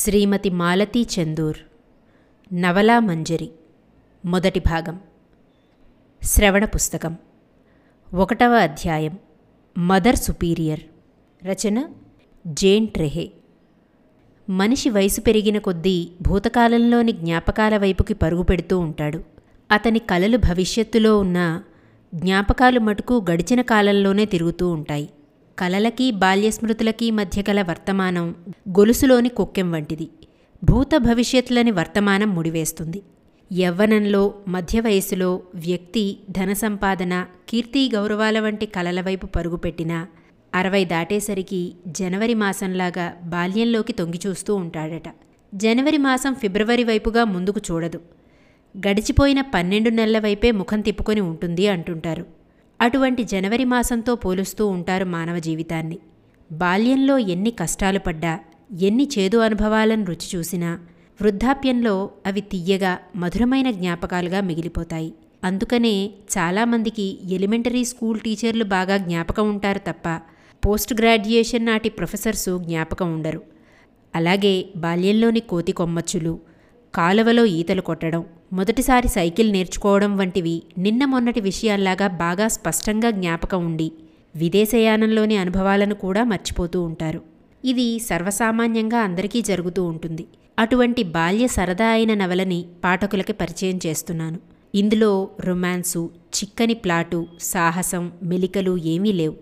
శ్రీమతి మాలతీ చందూర్. నవలా మంజరి. మొదటి భాగం. శ్రవణ పుస్తకం. ఒకటవ అధ్యాయం. Mother superior. రచన జేన్ ట్రెహే. మనిషి వయసు పెరిగిన కొద్దీ భూతకాలంలోని జ్ఞాపకాల వైపుకి పరుగు పెడుతూ ఉంటాడు. అతని కలలు భవిష్యత్తులో ఉన్న జ్ఞాపకాలు మటుకు గడిచిన కాలంలోనే తిరుగుతూ ఉంటాయి. కలలకి బాల్యస్మృతులకి మధ్య గల వర్తమానం గొలుసులోని కొక్కెం వంటిది. భూత భవిష్యత్తులని వర్తమానం ముడివేస్తుంది. యవ్వనంలో మధ్య వయసులో వ్యక్తి ధన సంపాదన కీర్తి గౌరవాల వంటి కలల వైపు పరుగుపెట్టినా అరవై దాటేసరికి జనవరి మాసంలాగా బాల్యంలోకి తొంగిచూస్తూ ఉంటాడట. జనవరి మాసం ఫిబ్రవరి వైపుగా ముందుకు చూడదు. గడిచిపోయిన పన్నెండు నెలల వైపే ముఖం తిప్పుకొని ఉంటుంది అంటుంటారు. అటువంటి జనవరి మాసంతో పోలుస్తూ ఉంటారు మానవ జీవితాన్ని. బాల్యంలో ఎన్ని కష్టాలు పడ్డా ఎన్ని చేదు అనుభవాలను రుచి చూసినా వృద్ధాప్యంలో అవి తియ్యగా మధురమైన జ్ఞాపకాలుగా మిగిలిపోతాయి. అందుకనే చాలామందికి ఎలిమెంటరీ స్కూల్ టీచర్లు బాగా జ్ఞాపకం ఉంటారు తప్ప పోస్ట్ గ్రాడ్యుయేషన్ నాటి ప్రొఫెసర్సు జ్ఞాపకం ఉండరు. అలాగే బాల్యంలోని కోతి కొమ్మచ్చులు కాలువలో ఈతలు కొట్టడం మొదటిసారి సైకిల్ నేర్చుకోవడం వంటివి నిన్న మొన్నటి విషయాల్లాగా బాగా స్పష్టంగా జ్ఞాపకం ఉండి విదేశయానంలోని అనుభవాలను కూడా మర్చిపోతూ ఉంటారు. ఇది సర్వసామాన్యంగా అందరికీ జరుగుతూ ఉంటుంది. అటువంటి బాల్య సరదా అయిన నవలని పాఠకులకి పరిచయం చేస్తున్నాను. ఇందులో రొమాన్సు చిక్కని ప్లాటు సాహసం మెలికలు ఏమీ లేవు.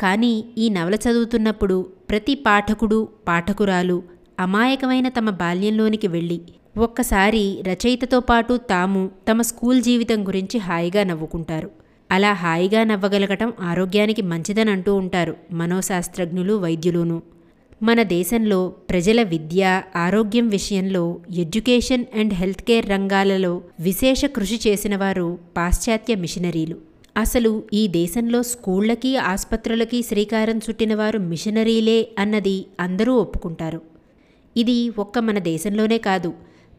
కానీ ఈ నవల చదువుతున్నప్పుడు ప్రతి పాఠకుడు పాఠకురాలు అమాయకమైన తమ బాల్యంలోనికి వెళ్ళి ఒక్కసారి రచయితతో పాటు తాము తమ స్కూల్ జీవితం గురించి హాయిగా నవ్వుకుంటారు. అలా హాయిగా నవ్వగలగటం ఆరోగ్యానికి మంచిదని అంటూ ఉంటారు మనోశాస్త్రజ్ఞులు వైద్యులును. మన దేశంలో ప్రజల విద్య ఆరోగ్యం విషయంలో ఎడ్యుకేషన్ అండ్ హెల్త్ కేర్ రంగాలలో విశేష కృషి చేసిన వారు పాశ్చాత్య మిషనరీలు. అసలు ఈ దేశంలో స్కూళ్ళకి ఆసుపత్రులకి శ్రీకారం చుట్టిన వారు మిషనరీలే అన్నది అందరూ ఒప్పుకుంటారు. ఇది ఒక్క మన దేశంలోనే కాదు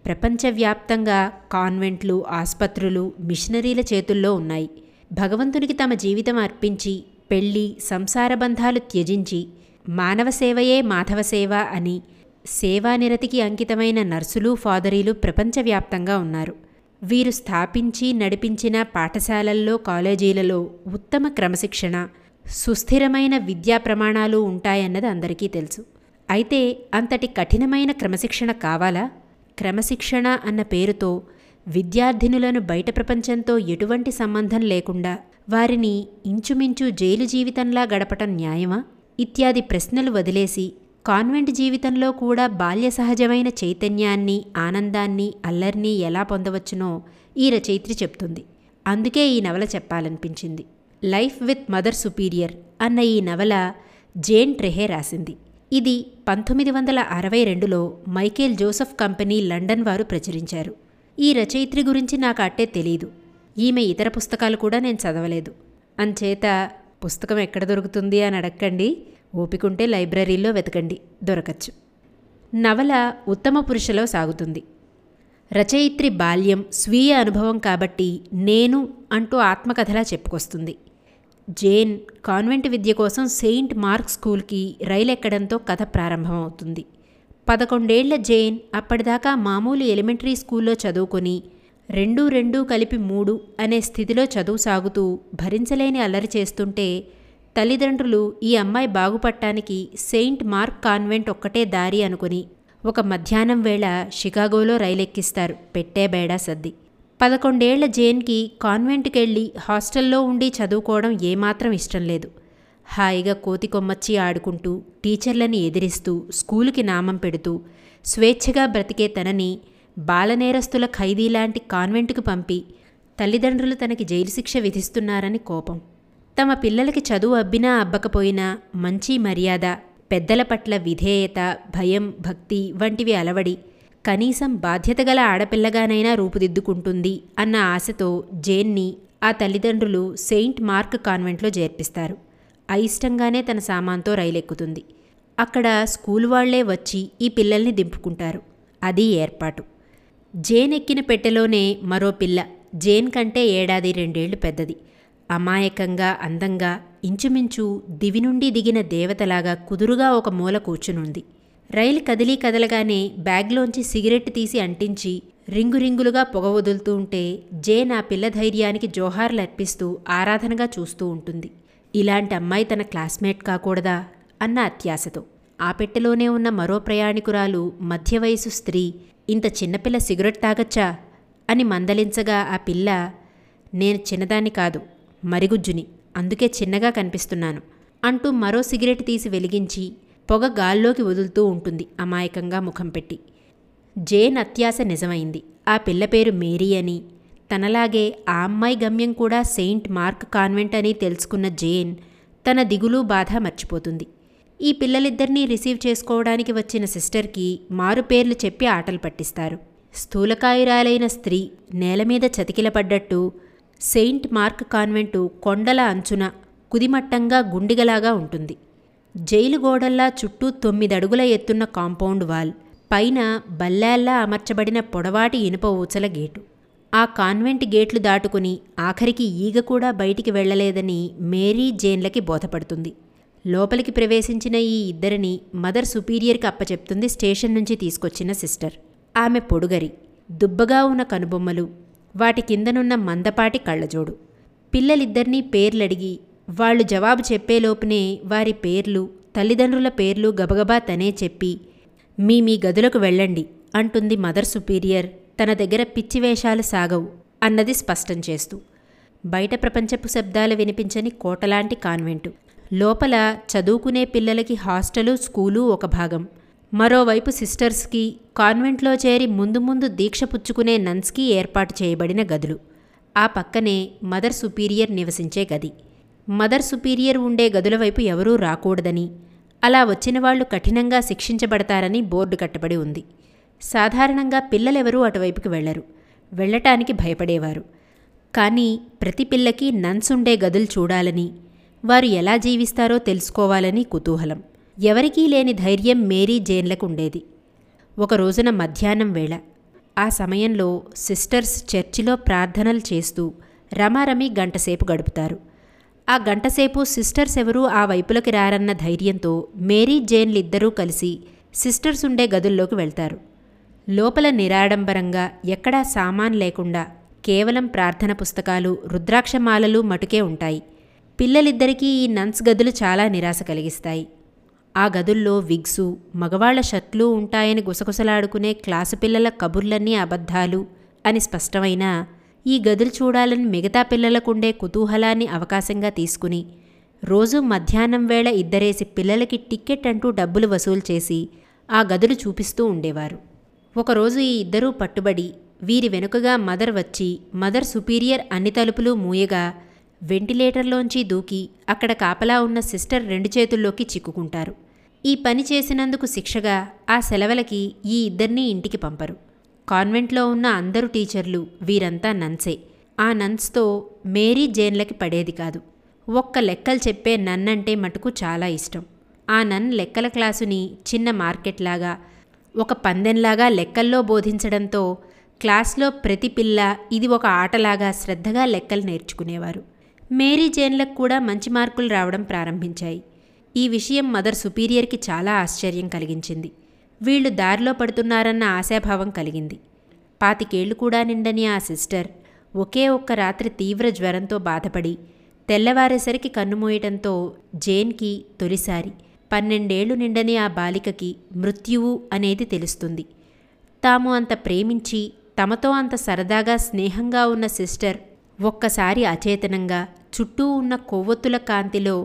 ప్రపంచవ్యాప్తంగా కాన్వెంట్లు ఆసుపత్రులు మిషనరీల చేతుల్లో ఉన్నాయి. భగవంతునికి తమ జీవితం అర్పించి పెళ్ళి సంసార బంధాలు త్యజించి మానవ సేవయే మాధవ సేవ అని సేవానిరతికి అంకితమైన నర్సులు ఫాదరీలు ప్రపంచవ్యాప్తంగా ఉన్నారు. వీరు స్థాపించి నడిపించిన పాఠశాలల్లో కాలేజీలలో ఉత్తమ క్రమశిక్షణ సుస్థిరమైన విద్యా ప్రమాణాలు ఉంటాయన్నది అందరికీ తెలుసు. అయితే అంతటి కఠినమైన క్రమశిక్షణ కావాలా? క్రమశిక్షణ అన్న పేరుతో విద్యార్థినులను బయట ప్రపంచంతో ఎటువంటి సంబంధం లేకుండా వారిని ఇంచుమించు జైలు జీవితంలా గడపటం న్యాయమా? ఇత్యాది ప్రశ్నలు వదిలేసి కాన్వెంట్ జీవితంలో కూడా బాల్య సహజమైన చైతన్యాన్ని ఆనందాన్ని అల్లర్ని ఎలా పొందవచ్చునో ఈ రచయిత్రి చెప్తుంది. అందుకే ఈ నవల చెప్పాలనిపించింది. లైఫ్ విత్ మదర్ సుపీరియర్ అన్న ఈ నవల జేన్ ట్రెహే రాసింది. ఇది పంతొమ్మిది వందల అరవై రెండులో మైకేల్ జోసెఫ్ కంపెనీ లండన్ వారు ప్రచురించారు. ఈ రచయిత్రి గురించి నాకు అట్టే తెలీదు. ఈమె ఇతర పుస్తకాలు కూడా నేను చదవలేదు. అంచేత పుస్తకం ఎక్కడ దొరుకుతుంది అని అడక్కండి ఓపికంటే లైబ్రరీలో వెతకండి దొరకచ్చు. నవల ఉత్తమ పురుషలో సాగుతుంది. రచయిత్రి బాల్యం స్వీయ అనుభవం కాబట్టి నేను అంటూ ఆత్మకథలా చెప్పుకొస్తుంది. జేన్ కాన్వెంట్ విద్య కోసం సెయింట్ మార్క్ స్కూల్కి రైలు ఎక్కడంతో కథ ప్రారంభమవుతుంది. పదకొండేళ్ళ జేన్ అప్పటిదాకా మామూలు ఎలిమెంటరీ స్కూల్లో చదువుకొని రెండు రెండు కలిపి మూడు అనే స్థితిలో చదువు సాగుతూ భరించలేని అల్లరి చేస్తుంటే తల్లిదండ్రులు ఈ అమ్మాయి బాగుపట్టానికి సెయింట్ మార్క్ కాన్వెంట్ ఒక్కటే దారి అనుకుని ఒక మధ్యాహ్నం వేళ షికాగోలో రైలెక్కిస్తారు. పెట్టే బేడా సర్ది పదకొండేళ్ళ జేన్కి కాన్వెంట్కెళ్ళి హాస్టల్లో ఉండి చదువుకోవడం ఏమాత్రం ఇష్టం లేదు. హాయిగా కోతి కొమ్మచ్చి ఆడుకుంటూ టీచర్లని ఎదిరిస్తూ స్కూలుకి నామం పెడుతూ స్వేచ్ఛగా బ్రతికే తనని బాలనేరస్తుల ఖైదీలాంటి కాన్వెంట్కు పంపి తల్లిదండ్రులు తనకి జైలు శిక్ష విధిస్తున్నారని కోపం. తమ పిల్లలకి చదువు అబ్బినా అబ్బకపోయినా మంచి మర్యాద పెద్దల పట్ల విధేయత భయం భక్తి వంటివి అలవడి కనీసం బాధ్యతగల ఆడపిల్లగానైనా రూపుదిద్దుకుంటుంది అన్న ఆశతో జేన్ని ఆ తల్లిదండ్రులు సెయింట్ మార్క్ కాన్వెంట్లో చేర్పిస్తారు. అయిష్టంగానే తన సామాన్తో రైలెక్కుతుంది. అక్కడ స్కూల్ వాళ్ళే వచ్చి ఈ పిల్లల్ని దింపుకుంటారు. అది ఏర్పాటు. జేన్ ఎక్కిన పెట్టెలోనే మరో పిల్ల జేన్ కంటే ఏడాది రెండేళ్ళు పెద్దది. అమాయకంగా అందంగా ఇంచుమించు దివి నుండి దిగిన దేవతలాగా కుదురుగా ఒక మూల కూర్చునుంది. రైలు కదిలీ కదలగానే బ్యాగ్లోంచి సిగరెట్ తీసి అంటించి రింగు రింగులుగా పొగ వదులుతూ ఉంటే జే నా పిల్ల ధైర్యానికి జోహార్లు అర్పిస్తూ ఆరాధనగా చూస్తూ ఉంటుంది. ఇలాంటి అమ్మాయి తన క్లాస్మేట్ కాకూడదా? అన్న అత్యాశతో. ఆ పెట్టెలోనే ఉన్న మరో ప్రయాణికురాలు మధ్య వయసు స్త్రీ ఇంత చిన్నపిల్ల సిగరెట్ తాగచ్చా? అని మందలించగా ఆ పిల్ల నేను చిన్నదాన్ని కాదు మరిగుజ్జుని అందుకే చిన్నగా కనిపిస్తున్నాను అంటూ మరో సిగరెట్ తీసి వెలిగించి పొగ గాల్లోకి వదులుతూ ఉంటుంది అమాయకంగా ముఖం పెట్టి. జేన్ అత్యాశ నిజమైంది. ఆ పిల్ల పేరు మేరీ అని. తనలాగే ఆ అమ్మాయి గమ్యం కూడా సెయింట్ మార్క్ కాన్వెంట్ అని తెలుసుకున్న జేన్ తన దిగులు బాధ మర్చిపోతుంది. ఈ పిల్లలిద్దరినీ రిసీవ్ చేసుకోవడానికి వచ్చిన సిస్టర్కి మారు పేర్లు చెప్పి ఆటలు పట్టిస్తారు. స్థూలకాయురాలైన స్త్రీ నేల మీద చతికిలపడ్డట్టు సెయింట్ మార్క్ కాన్వెంటు కొండల అంచున కుదిమట్టంగా గుండిగలాగా ఉంటుంది. జైలు గోడల్లా చుట్టూ తొమ్మిదడుగుల ఎత్తున్న కాంపౌండ్ వాల్ పైన బల్లాల్లా అమర్చబడిన పొడవాటి ఇనుప ఊచల గేటు. ఆ కాన్వెంట్ గేట్లు దాటుకుని ఆఖరికి ఈగ కూడా బయటికి వెళ్ళలేదని మేరీ జేన్లకి బోధపడుతుంది. లోపలికి ప్రవేశించిన ఈ ఇద్దరిని మదర్ సుపీరియర్కి అప్పచెప్తుంది స్టేషన్ నుంచి తీసుకొచ్చిన సిస్టర్. ఆమె పొడుగరి దుబ్బగా ఉన్న కనుబొమ్మలు వాటి కిందనున్న మందపాటి కళ్ళజోడు. పిల్లలిద్దరినీ పేర్లడిగి వాళ్ళు జవాబు చెప్పేలోపునే వారి పేర్లు తల్లిదండ్రుల పేర్లు గబగబా తనే చెప్పి మీ మీ గదులకు వెళ్ళండి అంటుంది మదర్ సుపీరియర్. తన దగ్గర పిచ్చి వేషాలు సాగవు అన్నది స్పష్టం చేస్తూ. బయట ప్రపంచపు శబ్దాలు వినిపించని కోటలాంటి కాన్వెంటు. లోపల చదువుకునే పిల్లలకి హాస్టలు స్కూలు ఒక భాగం. మరోవైపు సిస్టర్స్కి కాన్వెంట్లో చేరి ముందు ముందు దీక్ష పుచ్చుకునే నన్స్కి ఏర్పాటు చేయబడిన గదులు. ఆ పక్కనే మదర్ సుపీరియర్ నివసించే గది. మదర్ సుపీరియర్ ఉండే గదుల వైపు ఎవరూ రాకూడదని. అలా వచ్చిన వాళ్ళు కఠినంగా శిక్షించబడతారని బోర్డు కట్టబడి ఉంది. సాధారణంగా పిల్లలెవరూ అటువైపుకి వెళ్ళరు వెళ్ళటానికి భయపడేవారు. కానీ ప్రతి పిల్లకి నన్స్ ఉండే గదులు చూడాలని వారు ఎలా జీవిస్తారో తెలుసుకోవాలని కుతూహలం. ఎవరికీ లేని ధైర్యం మేరీ జేన్లకు ఉండేది ఒక రోజున మధ్యాహ్నం వేళ. ఆ సమయంలో సిస్టర్స్ చర్చిలో ప్రార్థనలు చేస్తూ రమారమి గంటసేపు గడుపుతారు. ఆ గంటసేపు సిస్టర్స్ ఎవరూ ఆ వైపులకి రారన్న ధైర్యంతో మేరీ జేన్లిద్దరూ కలిసి సిస్టర్స్ ఉండే గదుల్లోకి వెళ్తారు. లోపల నిరాడంబరంగా ఎక్కడా సామాన్ లేకుండా కేవలం ప్రార్థన పుస్తకాలు రుద్రాక్షమాలలు మటుకే ఉంటాయి. పిల్లలిద్దరికీ ఈ నన్స్ గదులు చాలా నిరాశ కలిగిస్తాయి. ఆ గదుల్లో విగ్సు మగవాళ్ళ షర్ట్లు ఉంటాయని గుసగుసలాడుకునే క్లాసు పిల్లల కబుర్లన్నీ అబద్ధాలు అని స్పష్టమైనా ఈ గదులు చూడాలని మిగతా పిల్లలకుండే కుతూహలాన్ని అవకాశంగా తీసుకుని రోజు మధ్యాహ్నం వేళ ఇద్దరేసి పిల్లలకి టిక్కెట్ అంటూ డబ్బులు వసూలు చేసి ఆ గదులు చూపిస్తూ ఉండేవారు. ఒకరోజు ఈ ఇద్దరూ పట్టుబడి వీరి వెనుకగా మదర్ వచ్చి మదర్ సుపీరియర్ అన్ని తలుపులు మూయగా వెంటిలేటర్లోంచి దూకి అక్కడ కాపలా ఉన్న సిస్టర్ రెండు చేతుల్లోకి చిక్కుకుంటారు. ఈ పని చేసినందుకు శిక్షగా ఆ సెలవులకి ఈ ఇద్దరినీ ఇంటికి పంపరు. కాన్వెంట్లో ఉన్న అందరు టీచర్లు వీరంతా నన్సే. ఆ నన్స్తో మేరీ జైన్లకి పడేది కాదు. ఒక్క లెక్కలు చెప్పే నన్నంటే మటుకు చాలా ఇష్టం. ఆ నన్ లెక్కల క్లాసుని చిన్న మార్కెట్లాగా ఒక పందెంలాగా లెక్కల్లో బోధించడంతో క్లాస్లో ప్రతి పిల్ల ఇది ఒక ఆటలాగా శ్రద్ధగా లెక్కలు నేర్చుకునేవారు. మేరీ జైన్లకు కూడా మంచి మార్కులు రావడం ప్రారంభించాయి. ఈ విషయం మదర్ సుపీరియర్కి చాలా ఆశ్చర్యం కలిగించింది. వీళ్ళు దారిలో పడుతున్నారన్న ఆశాభావం కలిగింది. పాతికేళ్ళు కూడా నిండని ఆ సిస్టర్ ఒకే ఒక్క రాత్రి తీవ్ర జ్వరంతో బాధపడి తెల్లవారేసరికి కన్నుమూయటంతో జేన్కి తొలిసారి పన్నెండేళ్ళు నిండని ఆ బాలికకి మృత్యువు అనేది తెలుస్తుంది. తాము అంత ప్రేమించి తమతో అంత సరదాగా స్నేహంగా ఉన్న సిస్టర్ ఒక్కసారి అచేతనంగా చుట్టూ ఉన్న కొవ్వొత్తుల కాంతిలో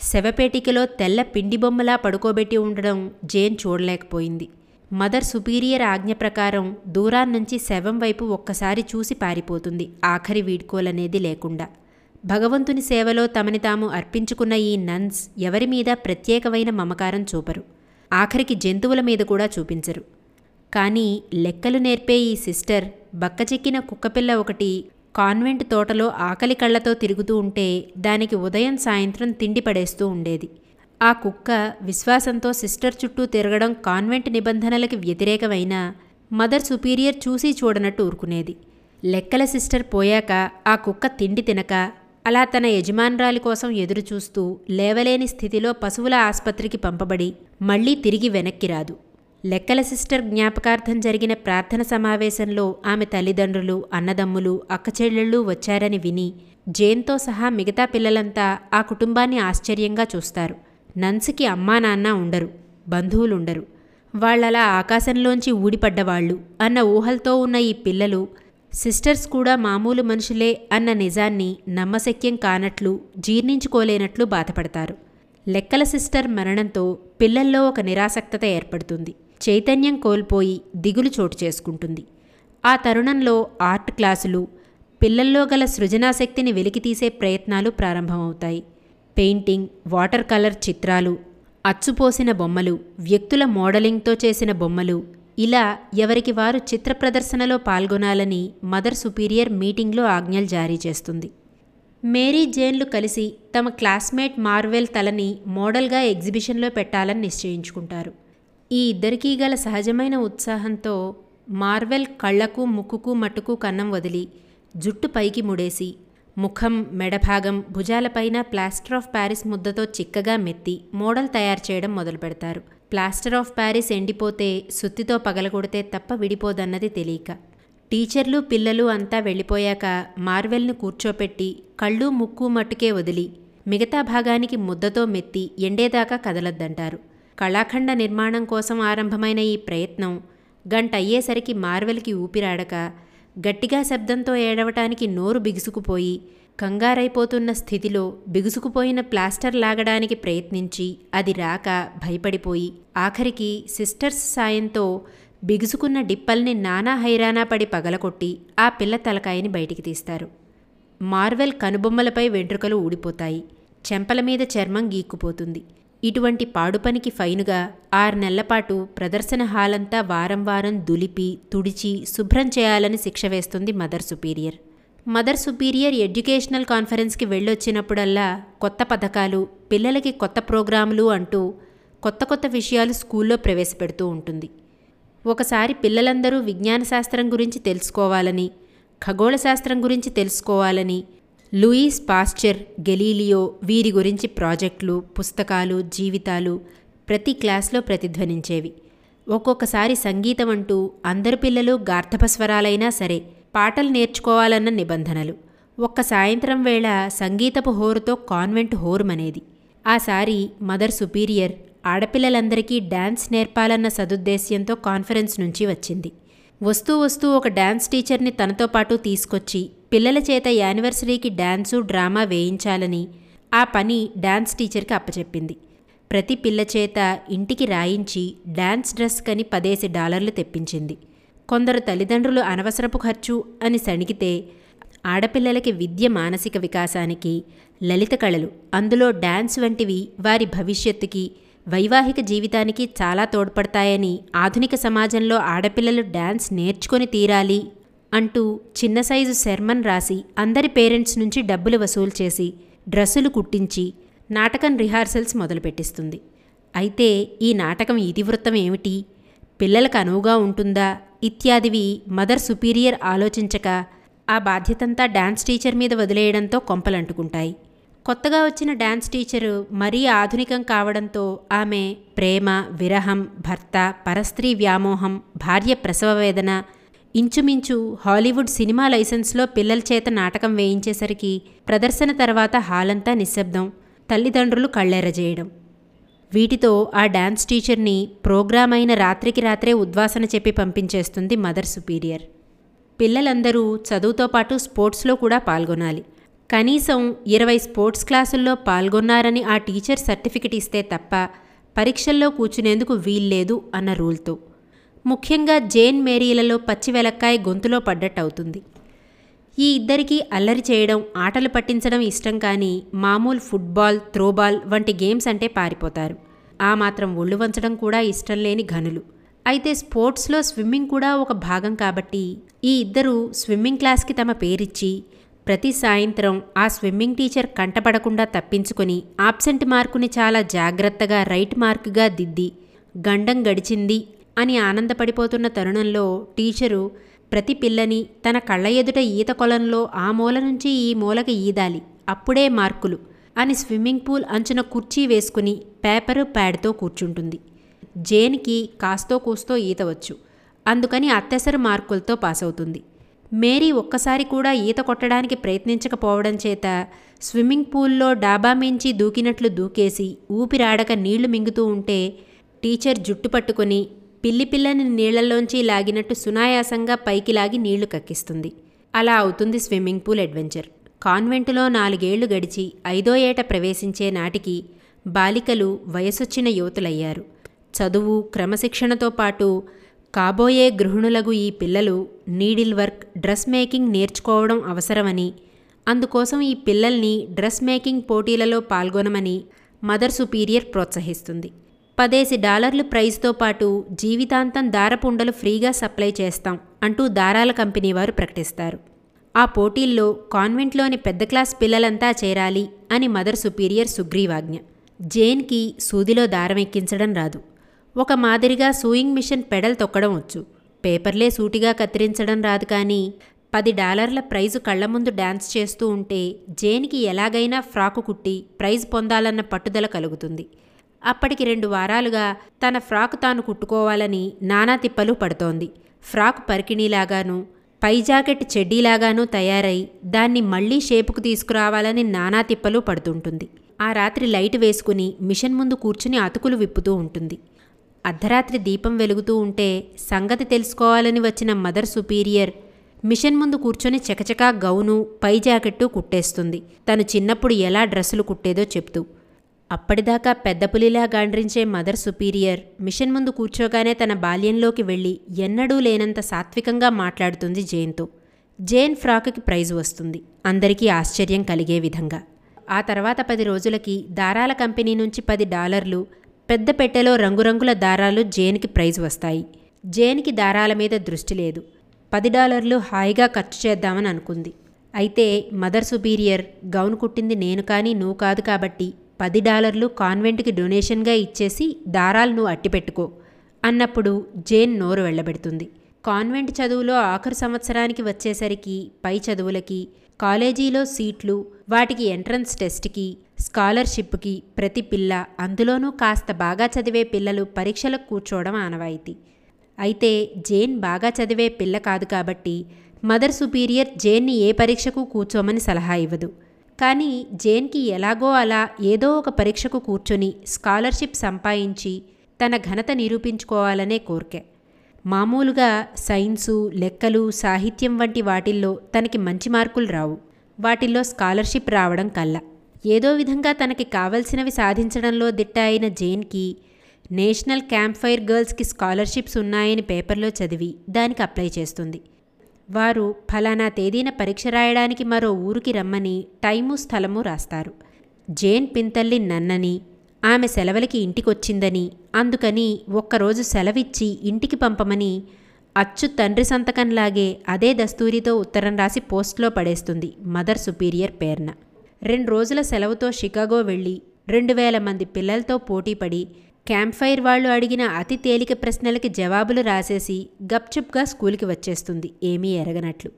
శవపేటికలో తెల్ల పిండి బొమ్మలా పడుకోబెట్టి ఉండడం జేన్ చూడలేకపోయింది. మదర్ సుపీరియర్ ఆజ్ఞ ప్రకారం దూరాన్నుంచి శవం వైపు ఒక్కసారి చూసి పారిపోతుంది. ఆఖరి వీడ్కోలనేది లేకుండా. భగవంతుని సేవలో తమని తాము అర్పించుకున్న ఈ నన్స్ ఎవరి మీద ప్రత్యేకమైన మమకారం చూపరు. ఆఖరికి జంతువుల మీద కూడా చూపించరు. కానీ లెక్కలు నేర్పే ఈ సిస్టర్ బక్కచిక్కిన కుక్కపిల్ల ఒకటి కాన్వెంట్ తోటలో ఆకలి కళ్ళతో తిరుగుతూ ఉంటే దానికి ఉదయం సాయంత్రం తిండి పడేస్తూ ఉండేది. ఆ కుక్క విశ్వాసంతో సిస్టర్ చుట్టూ తిరగడం కాన్వెంట్ నిబంధనలకి వ్యతిరేకమైన మదర్ సుపీరియర్ చూసి చూడనట్టు ఊరుకునేది. లెక్కల సిస్టర్ పోయాక ఆ కుక్క తిండి తినక అలా తన యజమానురాలి కోసం ఎదురుచూస్తూ లేవలేని స్థితిలో పశువుల ఆసుపత్రికి పంపబడి మళ్ళీ తిరిగి వెనక్కి రాదు. లెక్కల సిస్టర్ జ్ఞాపకార్థం జరిగిన ప్రార్థన సమావేశంలో ఆమె తల్లిదండ్రులు అన్నదమ్ములు అక్కచెల్లెళ్ళు వచ్చారని విని జేన్తో సహా మిగతా పిల్లలంతా ఆ కుటుంబాన్ని ఆశ్చర్యంగా చూస్తారు. నన్స్కి అమ్మా నాన్న ఉండరు బంధువులుండరు. వాళ్ళలా ఆకాశంలోంచి ఊడిపడ్డవాళ్ళు అన్న ఊహలతో ఉన్న ఈ పిల్లలు సిస్టర్స్ కూడా మామూలు మనుషులే అన్న నిజాన్ని నమ్మశక్యం కానట్లు జీర్ణించుకోలేనట్లు బాధపడతారు. లెక్కల సిస్టర్ మరణంతో పిల్లల్లో ఒక నిరాసక్తత ఏర్పడుతుంది. చైతన్యం కోల్పోయి దిగులు చోటు చేసుకుంటుంది. ఆ తరుణంలో ఆర్ట్ క్లాసులు పిల్లల్లో గల సృజనాశక్తిని వెలికితీసే ప్రయత్నాలు ప్రారంభమవుతాయి. పెయింటింగ్ వాటర్ కలర్ చిత్రాలు అచ్చుపోసిన బొమ్మలు వ్యక్తుల మోడలింగ్తో చేసిన బొమ్మలు ఇలా ఎవరికి వారు చిత్ర ప్రదర్శనలో పాల్గొనాలని మదర్ సుపీరియర్ మీటింగ్లో ఆజ్ఞలు జారీ చేస్తుంది. మేరీ జేన్లు కలిసి తమ క్లాస్మేట్ మార్వెల్ తలని మోడల్గా ఎగ్జిబిషన్లో పెట్టాలని నిశ్చయించుకుంటారు. ఈ ఇద్దరికీ గల సహజమైన ఉత్సాహంతో మార్వెల్ కళ్ళకు ముక్కుకు మట్టుకు కన్నం వదిలి జుట్టు పైకి ముడేసి ముఖం మెడభాగం భుజాలపైన ప్లాస్టర్ ఆఫ్ ప్యారిస్ ముద్దతో చిక్కగా మెత్తి మోడల్ తయారు చేయడం మొదలు పెడతారు ప్లాస్టర్ ఆఫ్ ప్యారిస్ ఎండిపోతే సుత్తితో పగలగొడితే తప్ప విడిపోదన్నది తెలియక. టీచర్లు పిల్లలు అంతా వెళ్ళిపోయాక మార్వెల్ని కూర్చోపెట్టి కళ్ళు ముక్కు మట్టుకే వదిలి మిగతా భాగానికి ముద్దతో మెత్తి ఎండేదాకా కదలద్దంటారు. కళాఖండ నిర్మాణం కోసం ఆరంభమైన ఈ ప్రయత్నం గంట అయ్యేసరికి మార్వెల్కి ఊపిరాడక గట్టిగా శబ్దంతో ఏడవటానికి నోరు బిగుసుకుపోయి కంగారైపోతున్న స్థితిలో బిగుసుకుపోయిన ప్లాస్టర్ లాగడానికి ప్రయత్నించి అది రాక భయపడిపోయి ఆఖరికి సిస్టర్స్ సాయంతో బిగుసుకున్న డిప్పల్ని నానా హైరానా పడి పగలకొట్టి ఆ పిల్ల తలకాయని బయటికి తీస్తారు. మార్వెల్ కనుబొమ్మలపై వెంట్రుకలు ఊడిపోతాయి. చెంపల మీద చర్మం గీక్కుపోతుంది. ఇటువంటి పాడుపనికి ఫైనుగా ఆరు నెలలపాటు ప్రదర్శన హాలంతా వారం వారం దులిపి తుడిచి శుభ్రం చేయాలని శిక్ష వేస్తుంది mother superior. Mother superior educational కాన్ఫరెన్స్కి వెళ్ళొచ్చినప్పుడల్లా కొత్త పథకాలు పిల్లలకి కొత్త ప్రోగ్రాములు అంటూ కొత్త కొత్త విషయాలు స్కూల్లో ప్రవేశపెడుతూ ఉంటుంది. ఒకసారి పిల్లలందరూ విజ్ఞాన శాస్త్రం గురించి తెలుసుకోవాలని ఖగోళ శాస్త్రం గురించి తెలుసుకోవాలని లూయిస్ పాస్చర్ గెలీలియో వీరి గురించి ప్రాజెక్టులు పుస్తకాలు జీవితాలు ప్రతి క్లాస్లో ప్రతిధ్వనించేవి. ఒక్కొక్కసారి సంగీతం అంటూ అందరు పిల్లలు గార్ధపస్వరాలైనా సరే పాటలు నేర్చుకోవాలన్న నిబంధనలు. ఒక్క సాయంత్రం వేళ సంగీతపు హోరుతో కాన్వెంట్ హోరుమనేది ఆసారి మదర్ సుపీరియర్ ఆడపిల్లలందరికీ డ్యాన్స్ నేర్పాలన్న సదుద్దేశ్యంతో కాన్ఫరెన్స్ నుంచి వచ్చింది. వస్తూ వస్తూ ఒక డ్యాన్స్ టీచర్ని తనతో పాటు తీసుకొచ్చి పిల్లల చేత యానివర్సరీకి డాన్సు డ్రామా వేయించాలని ఆ పని డాన్స్ టీచర్కి అప్పచెప్పింది. ప్రతి పిల్ల చేత ఇంటికి రాయించి డాన్స్ డ్రెస్ కని పదేసి డాలర్లు తెప్పించింది. కొందరు తల్లిదండ్రులు అనవసరపు ఖర్చు అని సణిగితే ఆడపిల్లలకి విద్య మానసిక వికాసానికి లలిత కళలు అందులో డాన్స్ వంటివి వారి భవిష్యత్తుకి వైవాహిక జీవితానికి చాలా తోడ్పడతాయని ఆధునిక సమాజంలో ఆడపిల్లలు డాన్స్ నేర్చుకొని తీరాలి అంటూ చిన్న సైజు శర్మన్ రాసి అందరి పేరెంట్స్ నుంచి డబ్బులు వసూలు చేసి డ్రెస్సులు కుట్టించి నాటకం రిహార్సల్స్ మొదలుపెట్టిస్తుంది. అయితే ఈ నాటకం ఇతివృత్తం ఏమిటి? పిల్లలకు అనువుగా ఉంటుందా? ఇత్యాదివి మదర్ సుపీరియర్ ఆలోచించక ఆ బాధ్యతంతా డాన్స్ టీచర్ మీద వదిలేయడంతో కొంపలంటుకుంటాయి. కొత్తగా వచ్చిన డాన్స్ టీచరు మరీ ఆధునికం కావడంతో ఆమె ప్రేమ విరహం భర్త పరస్త్రీ వ్యామోహం భార్య ప్రసవ వేదన ఇంచుమించు హాలీవుడ్ సినిమా లైసెన్స్లో పిల్లల చేత నాటకం వేయించేసరికి ప్రదర్శన తర్వాత హాలంతా నిశ్శబ్దం తల్లిదండ్రులు కళ్ళెరజేయడం వీటితో ఆ డాన్స్ టీచర్ని ప్రోగ్రామ్ అయిన రాత్రికి రాత్రే ఉద్వాసన చెప్పి పంపించేస్తుంది మదర్ సుపీరియర్. పిల్లలందరూ చదువుతో పాటు స్పోర్ట్స్లో కూడా పాల్గొనాలి. కనీసం ఇరవై స్పోర్ట్స్ క్లాసుల్లో పాల్గొన్నారని ఆ టీచర్ సర్టిఫికెట్ ఇస్తే తప్ప పరీక్షల్లో కూర్చునేందుకు వీల్లేదు అన్న రూల్తో. ముఖ్యంగా జేన్ మేరీలలో పచ్చి వెలక్కాయ గొంతులో పడ్డట్టు అవుతుంది ఈ ఇద్దరికీ అల్లరి చేయడం ఆటలు పట్టించడం ఇష్టం కానీ మామూలు ఫుట్బాల్ త్రోబాల్ వంటి గేమ్స్ అంటే పారిపోతారు. ఆ మాత్రం ఒళ్ళు వంచడం కూడా ఇష్టం లేని ఘనులు. అయితే స్పోర్ట్స్లో స్విమ్మింగ్ కూడా ఒక భాగం కాబట్టి ఈ ఇద్దరు స్విమ్మింగ్ క్లాస్కి తమ పేరిచ్చి ప్రతి సాయంత్రం ఆ స్విమ్మింగ్ టీచర్ కంటపడకుండా తప్పించుకొని ఆబ్సెంట్ మార్కుని చాలా జాగ్రత్తగా రైట్ మార్కుగా దిద్ది గండం గడిచింది అని ఆనందపడిపోతున్న తరుణంలో టీచరు ప్రతి పిల్లని తన కళ్ళ ఎదుట ఈత కొలంలో ఆ మూల నుంచి ఈ మూలకి ఈదాలి. అప్పుడే మార్కులు అని స్విమ్మింగ్ పూల్ అంచున కుర్చీ వేసుకుని పేపరు ప్యాడ్తో కూర్చుంటుంది. జేన్కి కాస్తో కూస్తో ఈత వచ్చు. అందుకని అత్యసర మార్కులతో పాస్ అవుతుంది మేరీ ఒక్కసారి కూడా ఈత కొట్టడానికి ప్రయత్నించకపోవడం చేత స్విమ్మింగ్ పూల్లో డాబా మించి దూకినట్లు దూకేసి ఊపిరాడక నీళ్ళు మింగుతూ ఉంటే టీచర్ జుట్టు పట్టుకొని పిల్లి పిల్లని నీళ్ళలోంచి లాగినట్టు సునాయాసంగా పైకి లాగి నీళ్ళు కక్కిస్తుంది. అలా అవుతుంది స్విమ్మింగ్ పూల్ అడ్వెంచర్. కాన్వెంటులో నాలుగేళ్ళు గడిచి ఐదో ఏట ప్రవేశించే నాటికి బాలికలు వయసొచ్చిన యువతులయ్యారు. చదువు క్రమశిక్షణతో పాటు కాబోయే గృహిణులగు ఈ పిల్లలు నీడిల్ వర్క్ డ్రెస్ మేకింగ్ నేర్చుకోవడం అవసరమని అందుకోసం ఈ పిల్లల్ని డ్రెస్ మేకింగ్ పోటీలలో పాల్గొనమని మదర్ సుపీరియర్ ప్రోత్సహిస్తుంది. పదేసి డాలర్లు ప్రైజ్తో పాటు జీవితాంతం దారపుండలు ఫ్రీగా సప్లై చేస్తాం అంటూ దారాల కంపెనీ వారు ప్రకటిస్తారు. ఆ పోటీల్లో కాన్వెంట్లోని పెద్ద క్లాస్ పిల్లలంతా చేరాలి అని మదర్ సుపీరియర్ సుగ్రీవాజ్ఞ. జేన్కి సూదిలో దారం ఎక్కించడం రాదు. ఒక మాదిరిగా సూయింగ్ మిషన్ పెడల్ తొక్కడం వచ్చు. పేపర్లే సూటిగా కత్తిరించడం రాదు కానీ పది డాలర్ల ప్రైజు కళ్ళ ముందు డాన్స్ చేస్తూ ఉంటే జేన్కి ఎలాగైనా ఫ్రాకు కుట్టి ప్రైజ్ పొందాలన్న పట్టుదల కలుగుతుంది. అప్పటికి రెండు వారాలుగా తన ఫ్రాక్ తాను కుట్టుకోవాలని నానా తిప్పలు పడుతోంది. ఫ్రాక్ పరికిణీలాగాను పై జాకెట్ చెడ్డీలాగాను తయారై దాన్ని మళ్ళీ షేపుకు తీసుకురావాలని నానా తిప్పలు పడుతుంటుంది. ఆ రాత్రి లైట్ వేసుకుని మిషన్ ముందు కూర్చుని అతుకులు విప్పుతూ ఉంటుంది. అర్ధరాత్రి దీపం వెలుగుతూ ఉంటే సంగతి తెలుసుకోవాలని వచ్చిన మదర్ సుపీరియర్ మిషన్ ముందు కూర్చొని చకచకా గౌను పై జాకెట్టు కుట్టేస్తుంది. తను చిన్నప్పుడు ఎలా డ్రెస్సులు కుట్టేదో చెప్తూ అప్పటిదాకా పెద్ద పులిలా గాండ్రించే మదర్ సుపీరియర్ మిషన్ ముందు కూర్చోగానే తన బాల్యంలోకి వెళ్ళి ఎన్నడూ లేనంత సాత్వికంగా మాట్లాడుతుంది జేన్తో. జేన్ ఫ్రాక్కి ప్రైజ్ వస్తుంది. అందరికీ ఆశ్చర్యం కలిగే విధంగా. ఆ తర్వాత పది రోజులకి దారాల కంపెనీ నుంచి పది డాలర్లు పెద్ద పెట్టెలో రంగురంగుల దారాలు జేన్కి ప్రైజ్ వస్తాయి. జేన్కి దారాల మీద దృష్టి లేదు. పది డాలర్లు హాయిగా ఖర్చు చేద్దామని అనుకుంది. అయితే మదర్ సుపీరియర్ గౌన్ కుట్టింది నేను కానీ నువ్వు కాదు కాబట్టి పది డాలర్లు కాన్వెంట్కి డొనేషన్గా ఇచ్చేసి దారాలను అట్టిపెట్టుకో అన్నప్పుడు జేన్ నోరు వెళ్ళబెడుతుంది కాన్వెంట్ చదువులో ఆఖరు సంవత్సరానికి వచ్చేసరికి పై చదువులకి కాలేజీలో సీట్లు వాటికి ఎంట్రన్స్ టెస్ట్కి స్కాలర్షిప్కి ప్రతి పిల్ల అందులోనూ కాస్త బాగా చదివే పిల్లలు పరీక్షలకు కూర్చోవడం ఆనవాయితీ. అయితే జేన్ బాగా చదివే పిల్ల కాదు కాబట్టి మదర్ సుపీరియర్ జేన్ని ఏ పరీక్షకు కూర్చోమని సలహా ఇవ్వదు. కానీ జేన్కి ఎలాగో అలా ఏదో ఒక పరీక్షకు కూర్చొని స్కాలర్షిప్ సంపాదించి తన ఘనత నిరూపించుకోవాలనే కోరికే. మామూలుగా సైన్సు లెక్కలు సాహిత్యం వంటి వాటిల్లో తనకి మంచి మార్కులు రావు. వాటిల్లో స్కాలర్షిప్ రావడం కల్లా. ఏదో విధంగా తనకి కావలసినవి సాధించడంలో దిట్ట అయిన జేన్కి నేషనల్ క్యాంప్ ఫైర్ గర్ల్స్కి స్కాలర్షిప్స్ ఉన్నాయని పేపర్లో చదివి దానికి అప్లై చేస్తుంది. వారు ఫలానా తేదీన పరీక్ష రాయడానికి మరో ఊరికి రమ్మని టైము స్థలము రాస్తారు. జేన్ పింతల్లి నన్నని ఆమె సెలవులకి ఇంటికొచ్చిందని అందుకని ఒక్కరోజు సెలవిచ్చి ఇంటికి పంపమని అచ్చు తండ్రి సంతకంలాగే అదే దస్తూరితో ఉత్తరం రాసి పోస్ట్లో పడేస్తుంది మదర్ సుపీరియర్ పేర్న. రెండు రోజుల సెలవుతో షికాగో వెళ్ళి రెండు వేల మంది పిల్లలతో పోటీపడి క్యాంప్ ఫైర్ వాళ్ళు అడిగిన అతి తేలిక ప్రశ్నలకి జవాబులు రాసేసి గప్చుప్గా స్కూల్కి వచ్చేస్తుంది ఏమీ ఎరగనట్లు.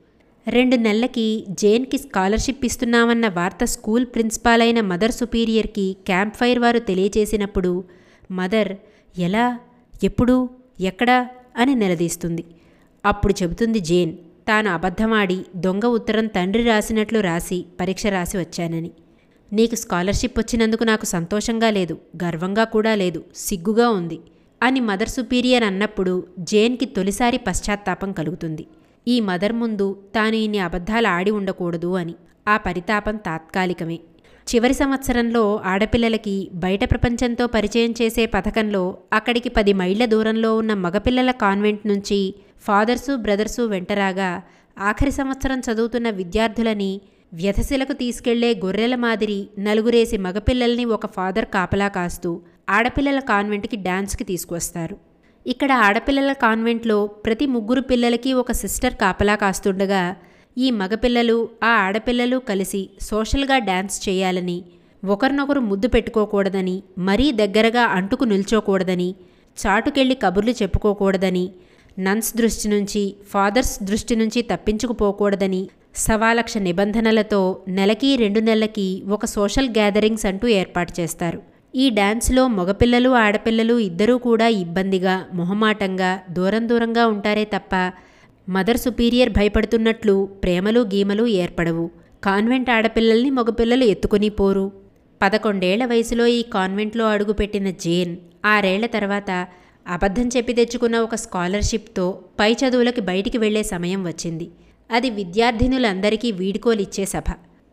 రెండు నెలలకి జేన్కి స్కాలర్షిప్ ఇస్తున్నామన్న వార్త స్కూల్ ప్రిన్సిపాల్ అయిన మదర్ సుపీరియర్కి క్యాంప్ ఫైర్ వారు తెలియచేసినప్పుడు మదర్ ఎలా? ఎప్పుడు? ఎక్కడా? అని నిలదీస్తుంది. అప్పుడు చెబుతుంది జేన్ తాను అబద్ధమాడి దొంగ ఉత్తరం తండ్రి రాసినట్లు రాసి పరీక్ష రాసి వచ్చానని. నీకు స్కాలర్షిప్ వచ్చినందుకు నాకు సంతోషంగా లేదు గర్వంగా కూడా లేదు సిగ్గుగా ఉంది అని మదర్ సుపీరియర్ అన్నప్పుడు జేన్కి తొలిసారి పశ్చాత్తాపం కలుగుతుంది. ఈ మదర్ ముందు తాను ఇన్ని అబద్ధాలు ఆడి ఉండకూడదు అని. ఆ పరితాపం తాత్కాలికమే. చివరి సంవత్సరంలో ఆడపిల్లలకి బయట ప్రపంచంతో పరిచయం చేసే పథకంలో అక్కడికి పది మైళ్ళ దూరంలో ఉన్న మగపిల్లల కాన్వెంట్ నుంచి ఫాదర్సు బ్రదర్సు వెంటరాగా ఆఖరి సంవత్సరం చదువుతున్న విద్యార్థులని వ్యధశిలకు తీసుకెళ్ళే గొర్రెల మాదిరి నలుగురేసి మగపిల్లల్ని ఒక ఫాదర్ కాపలా కాస్తూ ఆడపిల్లల కాన్వెంట్కి డాన్స్కి తీసుకువస్తారు. ఇక్కడ ఆడపిల్లల కాన్వెంట్లో ప్రతి ముగ్గురు పిల్లలకి ఒక సిస్టర్ కాపలా కాస్తుండగా ఈ మగపిల్లలు ఆ ఆడపిల్లలు కలిసి సోషల్గా డ్యాన్స్ చేయాలని ఒకరినొకరు ముద్దు పెట్టుకోకూడదని మరీ దగ్గరగా అంటుకు నిల్చోకూడదని చాటుకెళ్ళి కబుర్లు చెప్పుకోకూడదని నన్స్ దృష్టి నుంచి ఫాదర్స్ దృష్టి నుంచి తప్పించుకుపోకూడదని సవాలక్ష నిబంధనలతో నెలకి రెండు నెలలకి ఒక సోషల్ గ్యాదరింగ్స్ అంటూ ఏర్పాటు చేస్తారు. ఈ డాన్స్లో మగపిల్లలు ఆడపిల్లలు ఇద్దరూ కూడా ఇబ్బందిగా మొహమాటంగా దూరం దూరంగా ఉంటారే తప్ప మదర్ సుపీరియర్ భయపడుతున్నట్లు ప్రేమలు గీమలు ఏర్పడవు. కాన్వెంట్ ఆడపిల్లల్ని మగపిల్లలు ఎత్తుకుని పోరు. పదకొండేళ్ళ వయసులో ఈ కాన్వెంట్లో అడుగుపెట్టిన జేన్ ఆరేళ్ళ తర్వాత అబద్ధం చెప్పి తెచ్చుకున్న ఒక స్కాలర్షిప్తో పై చదువులకి బయటికి వెళ్ళే సమయం వచ్చింది. అది విద్యార్థినులందరికీ వీడ్కోలిచ్చే సభ.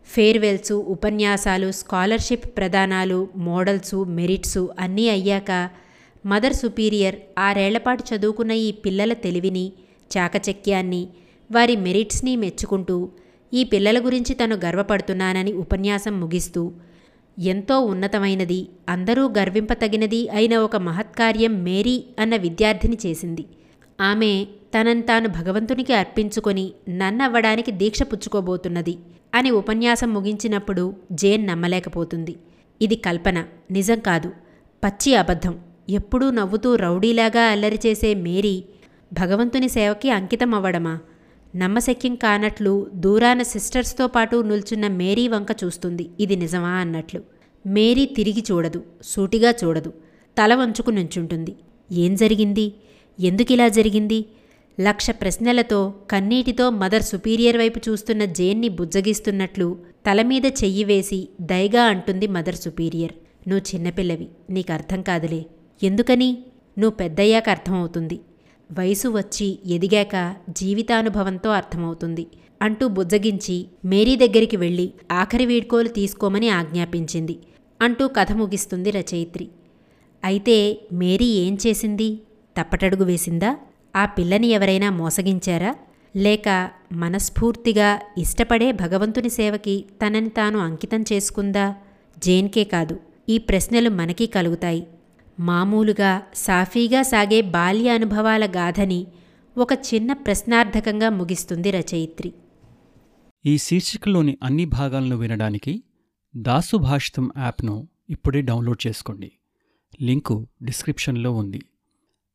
ఫేర్వెల్సు ఉపన్యాసాలు స్కాలర్షిప్ ప్రదానాలు మోడల్సు మెరిట్సు అన్నీ అయ్యాక మదర్ సుపీరియర్ ఆరేళ్ళపాటు చదువుకున్న ఈ పిల్లల తెలివిని చాకచక్యాన్ని వారి మెరిట్స్ని మెచ్చుకుంటూ ఈ పిల్లల గురించి తను గర్వపడుతున్నానని ఉపన్యాసం ముగిస్తూ ఎంతో ఉన్నతమైనది అందరూ గర్వింపతగినది అయిన ఒక మహత్కార్యం మేరీ అన్న విద్యార్థిని చేసింది. ఆమె తనను తాను భగవంతునికి అర్పించుకొని నన్నవ్వడానికి దీక్ష పుచ్చుకోబోతున్నది అని ఉపన్యాసం ముగించినప్పుడు జేన్ నమ్మలేకపోతుంది. ఇది కల్పన నిజం కాదు. పచ్చి అబద్ధం. ఎప్పుడూ నవ్వుతూ రౌడీలాగా అల్లరి చేసే మేరీ భగవంతుని సేవకి అంకితం అవ్వడమా నమ్మశక్యం కానట్లు దూరాన సిస్టర్స్తో పాటు నిల్చున్న మేరీ వంక చూస్తుంది. ఇది నిజమా అన్నట్లు. మేరీ తిరిగి చూడదు. సూటిగా చూడదు. తల వంచుకు నుంచుంటుంది. ఏం జరిగింది? ఎందుకిలా జరిగింది? లక్ష ప్రశ్నలతో కన్నీటితో మదర్ సుపీరియర్ వైపు చూస్తున్న జేన్ని బుజ్జగిస్తున్నట్లు తలమీద చెయ్యి వేసి దయగా అంటుంది మదర్ సుపీరియర్. నువ్వు చిన్నపిల్లవి నీకు అర్థం కాదులే. ఎందుకని? నువ్వు పెద్దయ్యాక అర్థమవుతుంది. వయసు వచ్చి ఎదిగాక జీవితానుభవంతో అర్థమవుతుంది అంటూ బుజ్జగించి మేరీ దగ్గరికి వెళ్ళి ఆఖరి వీడ్కోలు తీసుకోమని ఆజ్ఞాపించింది అంటూ కథ ముగిస్తుంది రచయిత్రి. అయితే మేరీ ఏం చేసింది? తప్పటడుగు వేసిందా? ఆ పిల్లని ఎవరైనా మోసగించారా? లేక మనస్ఫూర్తిగా ఇష్టపడే భగవంతుని సేవకి తనని తాను అంకితం చేసుకుందా? జేన్కే కాదు. ఈ ప్రశ్నలు మనకి కలుగుతాయి. మామూలుగా సాఫీగా సాగే బాల్య అనుభవాల గాథని ఒక చిన్న ప్రశ్నార్థకంగా ముగిస్తుంది రచయిత్రి. ఈ శీర్షికలోని అన్ని భాగాలను వినడానికి దాసు భాషితం యాప్ను ఇప్పుడే డౌన్లోడ్ చేసుకోండి. లింకు డిస్క్రిప్షన్లో ఉంది.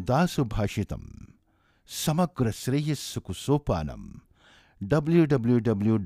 దాసుభాషితం సమగ్ర శ్రేయస్సుకు సోపానం డబ్ల్యూడబ్ల్యూడబ్ల్యూ